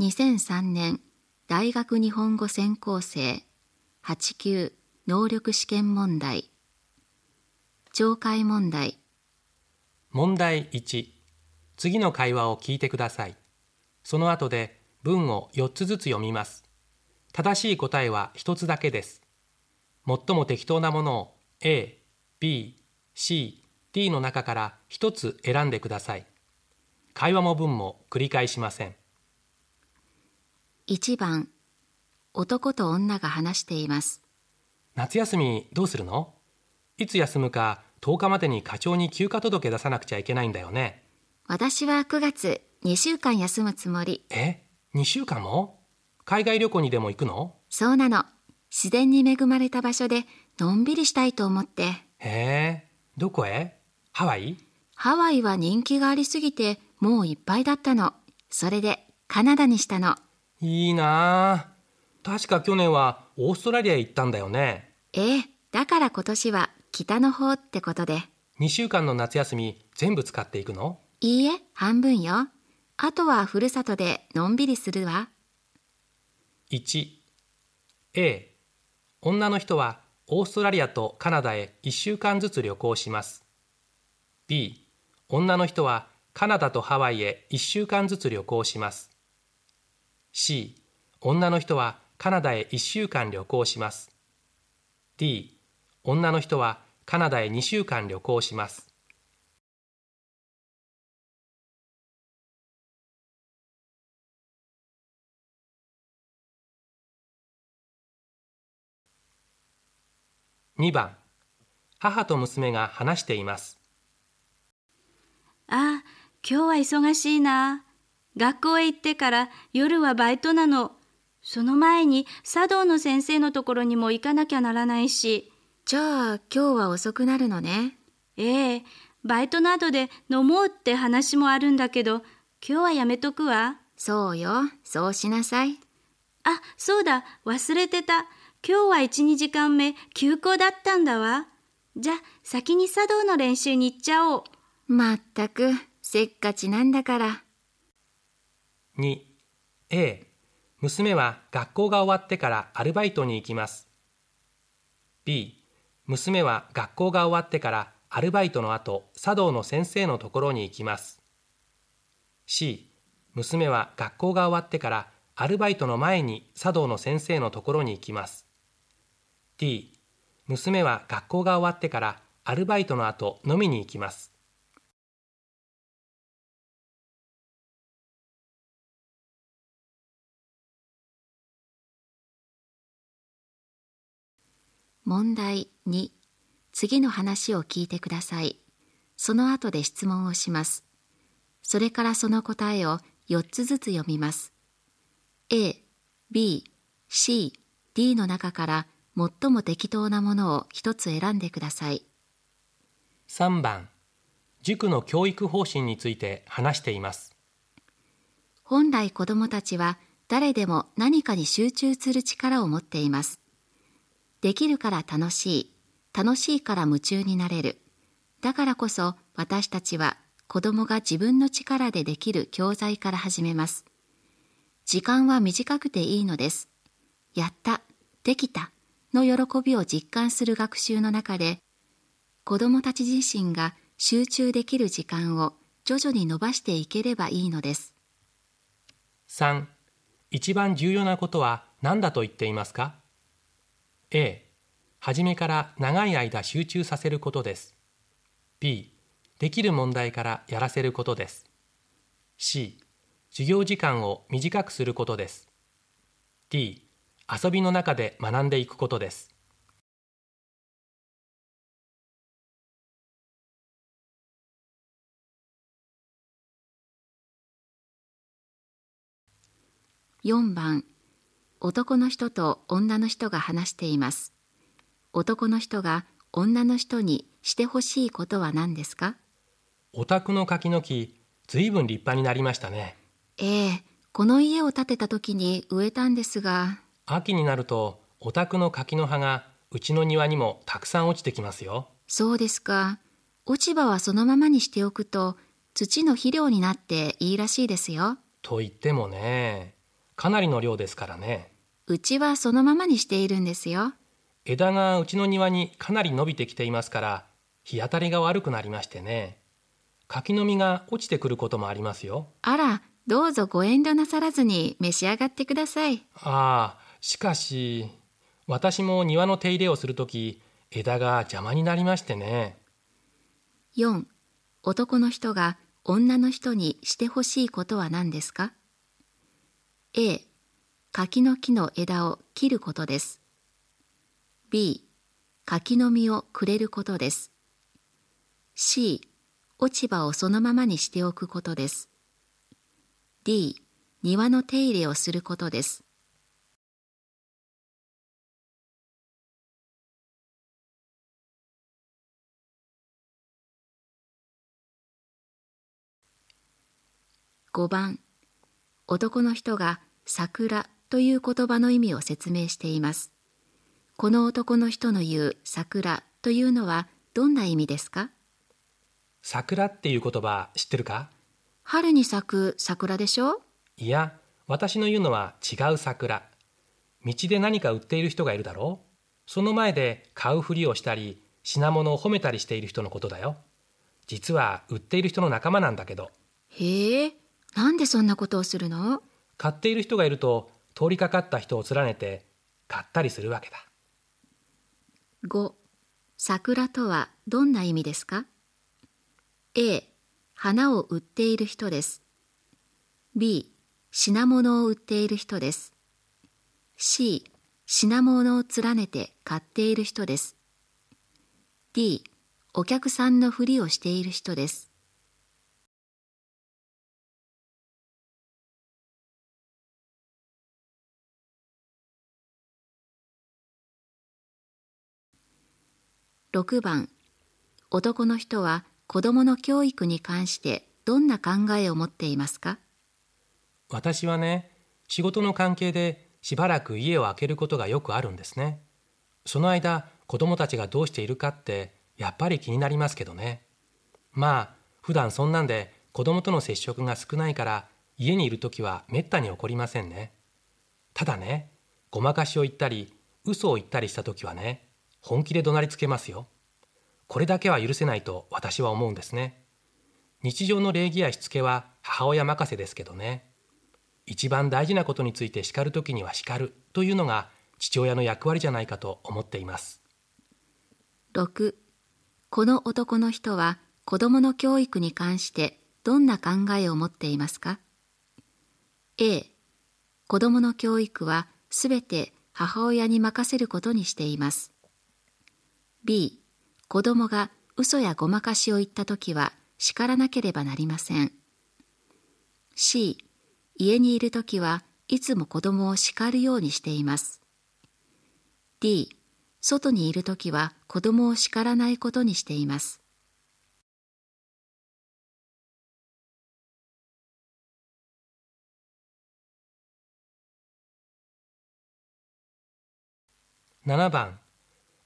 2003年大学日本語専攻生8級能力試験問題懲戒問題。問題1次の会話を聞いてください。その後で文を4つずつ読みます。正しい答えは1つだけです。最も適当なものを A、B、C、D の中から1つ選んでください。会話も文も繰り返しません。1番男と女が話しています。夏休みどうするの？いつ休むか10日までに課長に休暇届出さなくちゃいけないんだよね。私は9月2週間休むつもり。え？2週間も？海外旅行にでも行くの？そうなの。自然に恵まれた場所でのんびりしたいと思って。へえ。どこへ？ハワイ？ハワイは人気がありすぎてもういっぱいだったの。それでカナダにしたのいいなあ。確か去年はオーストラリアへ行ったんだよね。ええだから今年は北の方ってことで。2週間の夏休み全部使っていくの？いいえ半分よ。あとはふるさとでのんびりするわ。1A 女の人はオーストラリアとカナダへ1週間ずつ旅行します。B 女の人はカナダとハワイへ1週間ずつ旅行します C 女の人はカナダへ1週間旅行します。D 女の人はカナダへ2週間旅行します。2番母と娘が話しています。ああ、今日は忙しいな。学校へ行ってから夜はバイトなの。その前に茶道の先生のところにも行かなきゃならないし。じゃあ今日は遅くなるのねええ、バイトなどで飲もうって話もあるんだけど、今日はやめとくわ。そうよそうしなさいあ、そうだ、忘れてた。今日は1、2時間目、休校だったんだわ。じゃ、先に茶道の練習に行っちゃおう。まったくせっかちなんだから 2A 娘は学校が終わってからアルバイトに行きます。B 娘は学校が終わってからアルバイトの後茶道の先生のところに行きます。C 娘は学校が終わってからアルバイトの前に茶道の先生のところに行きます。D 娘は学校が終わってからアルバイトの後飲みに行きます。問題2次の話を聞いてください。その後で質問をします。それからその答えを4つずつ読みます。A、B、C、D の中から最も適当なものを1つ選んでください。3番塾の教育方針について話しています。本来子どもたちは誰でも何かに集中する力を持っていますできるから楽しい。楽しいから夢中になれる。だからこそ私たちは子供が自分の力でできる教材から始めます。時間は短くていいのです。やったできたの喜びを実感する学習の中で子供たち自身が集中できる時間を徐々に伸ばしていければいいのです。3一番重要なことは何だと言っていますか？A. 初めから長い間集中させることです。B. できる問題からやらせることです。C. 授業時間を短くすることです。D. 遊びの中で学んでいくことです。4番。男の人と女の人が話しています。男の人が女の人にしてほしいことは何ですか？お宅の柿の木ずいぶん立派になりましたね。ええこの家を建てた時に植えたんですが。秋になるとお宅の柿の葉がうちの庭にもたくさん落ちてきますよ。そうですか。落ち葉はそのままにしておくと土の肥料になっていいらしいですよ。と言ってもねかなりの量ですからね。うちはそのままにしているんですよ。枝がうちの庭にかなり伸びてきていますから、日当たりが悪くなりましてね。柿の実が落ちてくることもありますよ。あら、どうぞご遠慮なさらずに召し上がってください。ああ、しかし、私も庭の手入れをするとき、枝が邪魔になりましてね。4. 男の人が女の人にしてほしいことは何ですか？?A. 柿の木の枝を切ることです。B. 柿の実をくれることです。C. 落ち葉をそのままにしておくことです。D. 庭の手入れをすることです。5番男の人が桜という言葉の意味を説明しています。この男の人の言う桜というのはどんな意味ですか？桜っていう言葉知ってるか？春に咲く桜でしょ？いや、私の言うのは違う桜。道で何か売っている人がいるだろう？その前で買うふりをしたり、品物を褒めたりしている人のことだよ。実は売っている人の仲間なんだけど、へえ、なんでそんなことをするの？買っている人がいると通りかかった人を連ねて買ったりするわけだ。5. 桜とはどんな意味ですか ?A. 花を売っている人です。B. 品物を売っている人です。C. 品物を連ねて買っている人です。D. お客さんのふりをしている人です。6番男の人は子供の教育に関してどんな考えを持っていますか？私はね、仕事の関係でしばらく家を空けることがよくあるんですね。その間、子供たちがどうしているかってやっぱり気になりますけどね。まあ、普段そんなんで子供との接触が少ないから家にいるときはめったに起こりませんね。ただね、ごまかしを言ったり、嘘を言ったりしたときはね、本気で怒鳴りつけますよ。これだけは許せないと私は思うんですね。日常の礼儀やしつけは母親任せですけどね。一番大事なことについて叱るときには叱るというのが父親の役割じゃないかと思っています。6この男の人は子供の教育に関してどんな考えを持っていますか？A 子供の教育はすべて母親に任せることにしています B 子供が嘘やごまかしを言ったときは叱らなければなりません C 家にいるときはいつも子供を叱るようにしています D 外にいるときは子供を叱らないことにしています。7番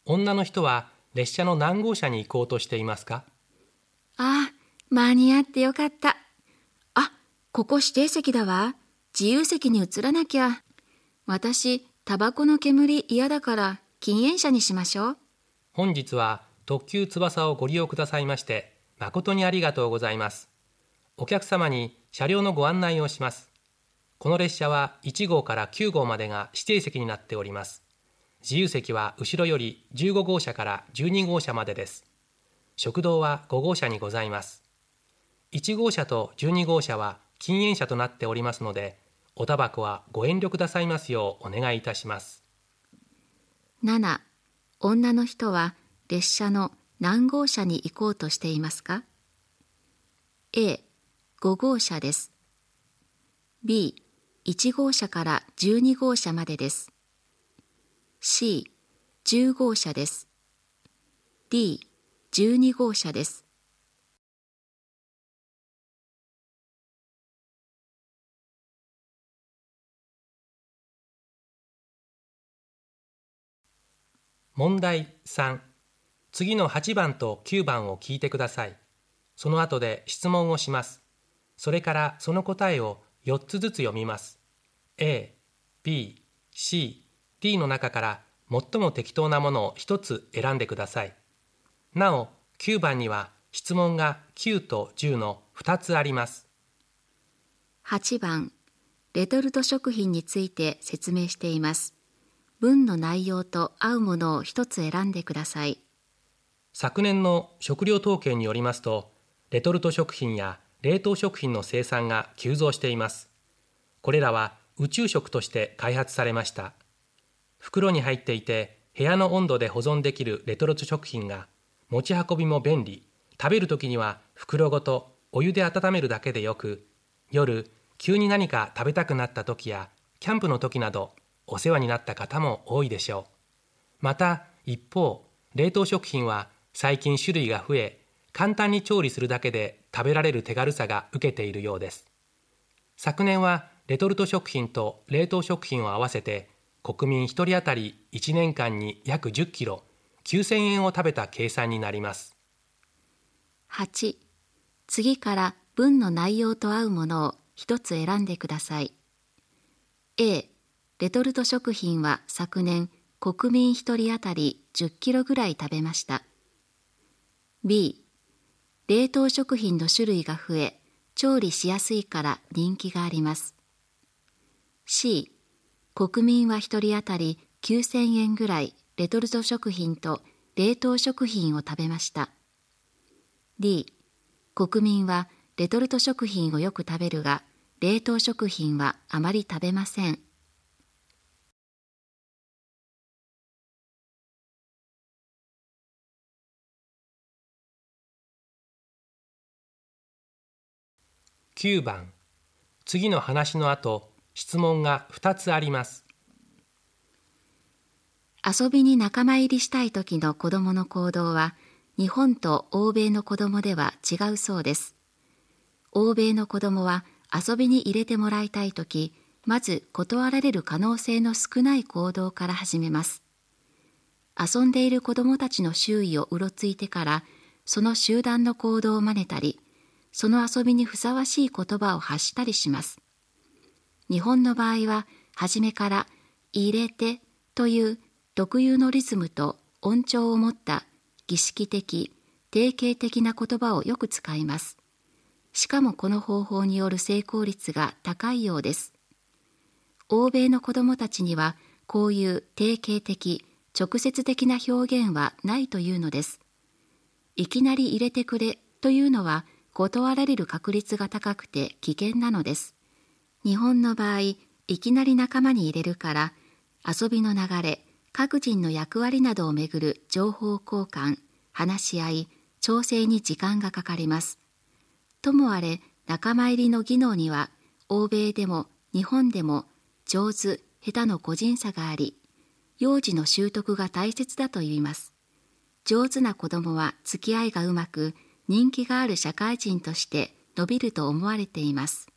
女の人は列車の何号車に行こうとしていますか？ああ、間に合ってよかった。あ、ここ指定席だわ。自由席に移らなきゃ。私、タバコの煙嫌だから禁煙車にしましょう。本日は特急翼をご利用くださいまして誠にありがとうございます。お客様に車両のご案内をします。この列車は1号から9号までが指定席になっております。自由席は後ろより15号車から12号車までです。食堂は5号車にございます。1号車と12号車は禁煙車となっておりますので、おタバコはご遠慮くださいますようお願いいたします。7. 女の人は列車の何号車に行こうとしていますか ?A、5号車です。B、1号車から12号車までです。C、10号車です。D、12号車です。問題3次の8番と9番を聞いてくださいその後で質問をしますそれからその答えを4つずつ読みます A、B、C、D の中から最も適当なものを1つ選んでください。なお、9番には質問が9と10の2つあります。8番、レトルト食品について説明しています。文の内容と合うものを1つ選んでください。昨年の食料統計によりますと、レトルト食品や冷凍食品の生産が急増しています。これらは宇宙食として開発されました。袋に入っていて部屋の温度で保存できるレトルト食品が持ち運びも便利、食べるときには袋ごとお湯で温めるだけでよく、夜急に何か食べたくなった時やキャンプの時などお世話になった方も多いでしょう。また一方、冷凍食品は最近種類が増え、簡単に調理するだけで食べられる手軽さが受けているようです。昨年はレトルト食品と冷凍食品を合わせて国民1人当たり1年間に約10キロ9000円を食べた計算になります。8. 次から文の内容と合うものを一つ選んでください。A. レトルト食品は昨年国民1人当たり10キロぐらい食べました。B. 冷凍食品の種類が増え、調理しやすいから人気があります。C. 国民は1人当たり9000円ぐらいレトルト食品と冷凍食品を食べました。D. 国民はレトルト食品をよく食べるが、冷凍食品はあまり食べません。9番次の話の後質問が2つあります。遊びに仲間入りしたい時の子供の行動は日本と欧米の子供では違うそうです。欧米の子供は遊びに入れてもらいたい時まず断られる可能性の少ない行動から始めます。遊んでいる子供たちの周囲をうろついてからその集団の行動を真似たりその遊びにふさわしい言葉を発したりします。日本の場合は、初めから入れてという特有のリズムと音調を持った儀式的、定型的な言葉をよく使います。しかもこの方法による成功率が高いようです。欧米の子供たちにはこういう定型的、直接的な表現はないというのです。いきなり入れてくれというのは断られる確率が高くて危険なのです。日本の場合、いきなり仲間に入れるから、遊びの流れ、各人の役割などをめぐる情報交換、話し合い、調整に時間がかかります。ともあれ、仲間入りの技能には、欧米でも日本でも上手、下手の個人差があり、幼児の習得が大切だと言います。上手な子供は付き合いがうまく、人気がある社会人として伸びると思われています。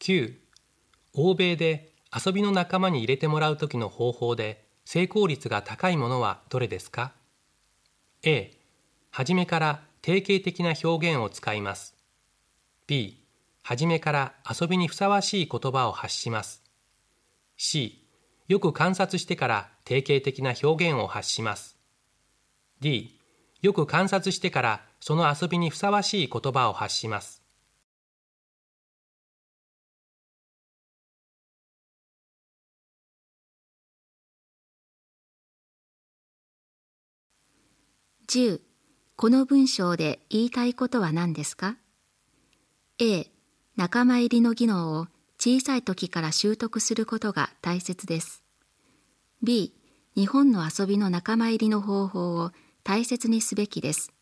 9. 欧米で遊びの仲間に入れてもらう時の方法で成功率が高いものはどれですか ?A. 初めから定型的な表現を使います。B. 初めから遊びにふさわしい言葉を発します。C. よく観察してから定型的な表現を発します。D. よく観察してからその遊びにふさわしい言葉を発します。10この文章で言いたいことは何ですか ?A 仲間入りの技能を小さい時から習得することが大切です。B 日本の遊びの仲間入りの方法を大切にすべきです。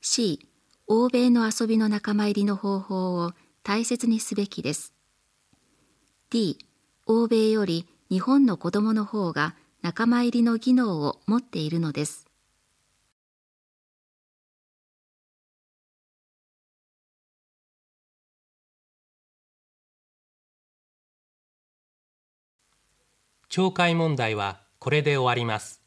C 欧米の遊びの仲間入りの方法を大切にすべきです D 欧米より日本の子供の方が仲間入りの技能を持っているのです懲戒問題はこれで終わります。